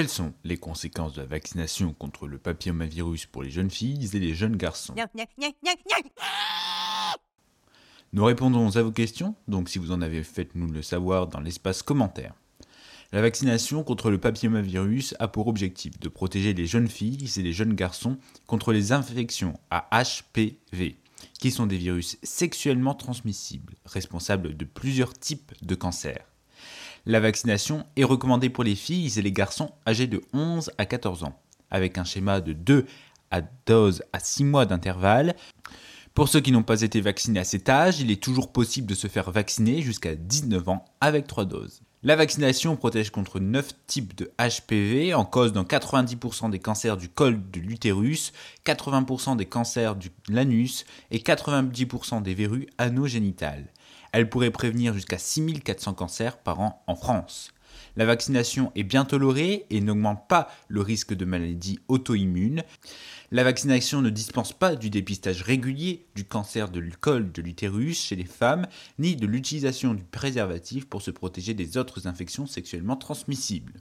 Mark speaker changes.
Speaker 1: Quelles sont les conséquences de la vaccination contre le papillomavirus pour les jeunes filles et les jeunes garçons? Nous répondons à vos questions, donc si vous en avez, faites-nous le savoir dans l'espace commentaire. La vaccination contre le papillomavirus a pour objectif de protéger les jeunes filles et les jeunes garçons contre les infections à HPV, qui sont des virus sexuellement transmissibles, responsables de plusieurs types de cancers. La vaccination est recommandée pour les filles et les garçons âgés de 11 à 14 ans, avec un schéma de 2 à 12 à 6 mois d'intervalle. Pour ceux qui n'ont pas été vaccinés à cet âge, il est toujours possible de se faire vacciner jusqu'à 19 ans avec 3 doses. La vaccination protège contre 9 types de HPV en cause dans 90% des cancers du col de l'utérus, 80% des cancers de l'anus et 90% des verrues anogénitales. Elle pourrait prévenir jusqu'à 6400 cancers par an en France. La vaccination est bien tolérée et n'augmente pas le risque de maladies auto-immunes. La vaccination ne dispense pas du dépistage régulier du cancer de col de l'utérus chez les femmes, ni de l'utilisation du préservatif pour se protéger des autres infections sexuellement transmissibles.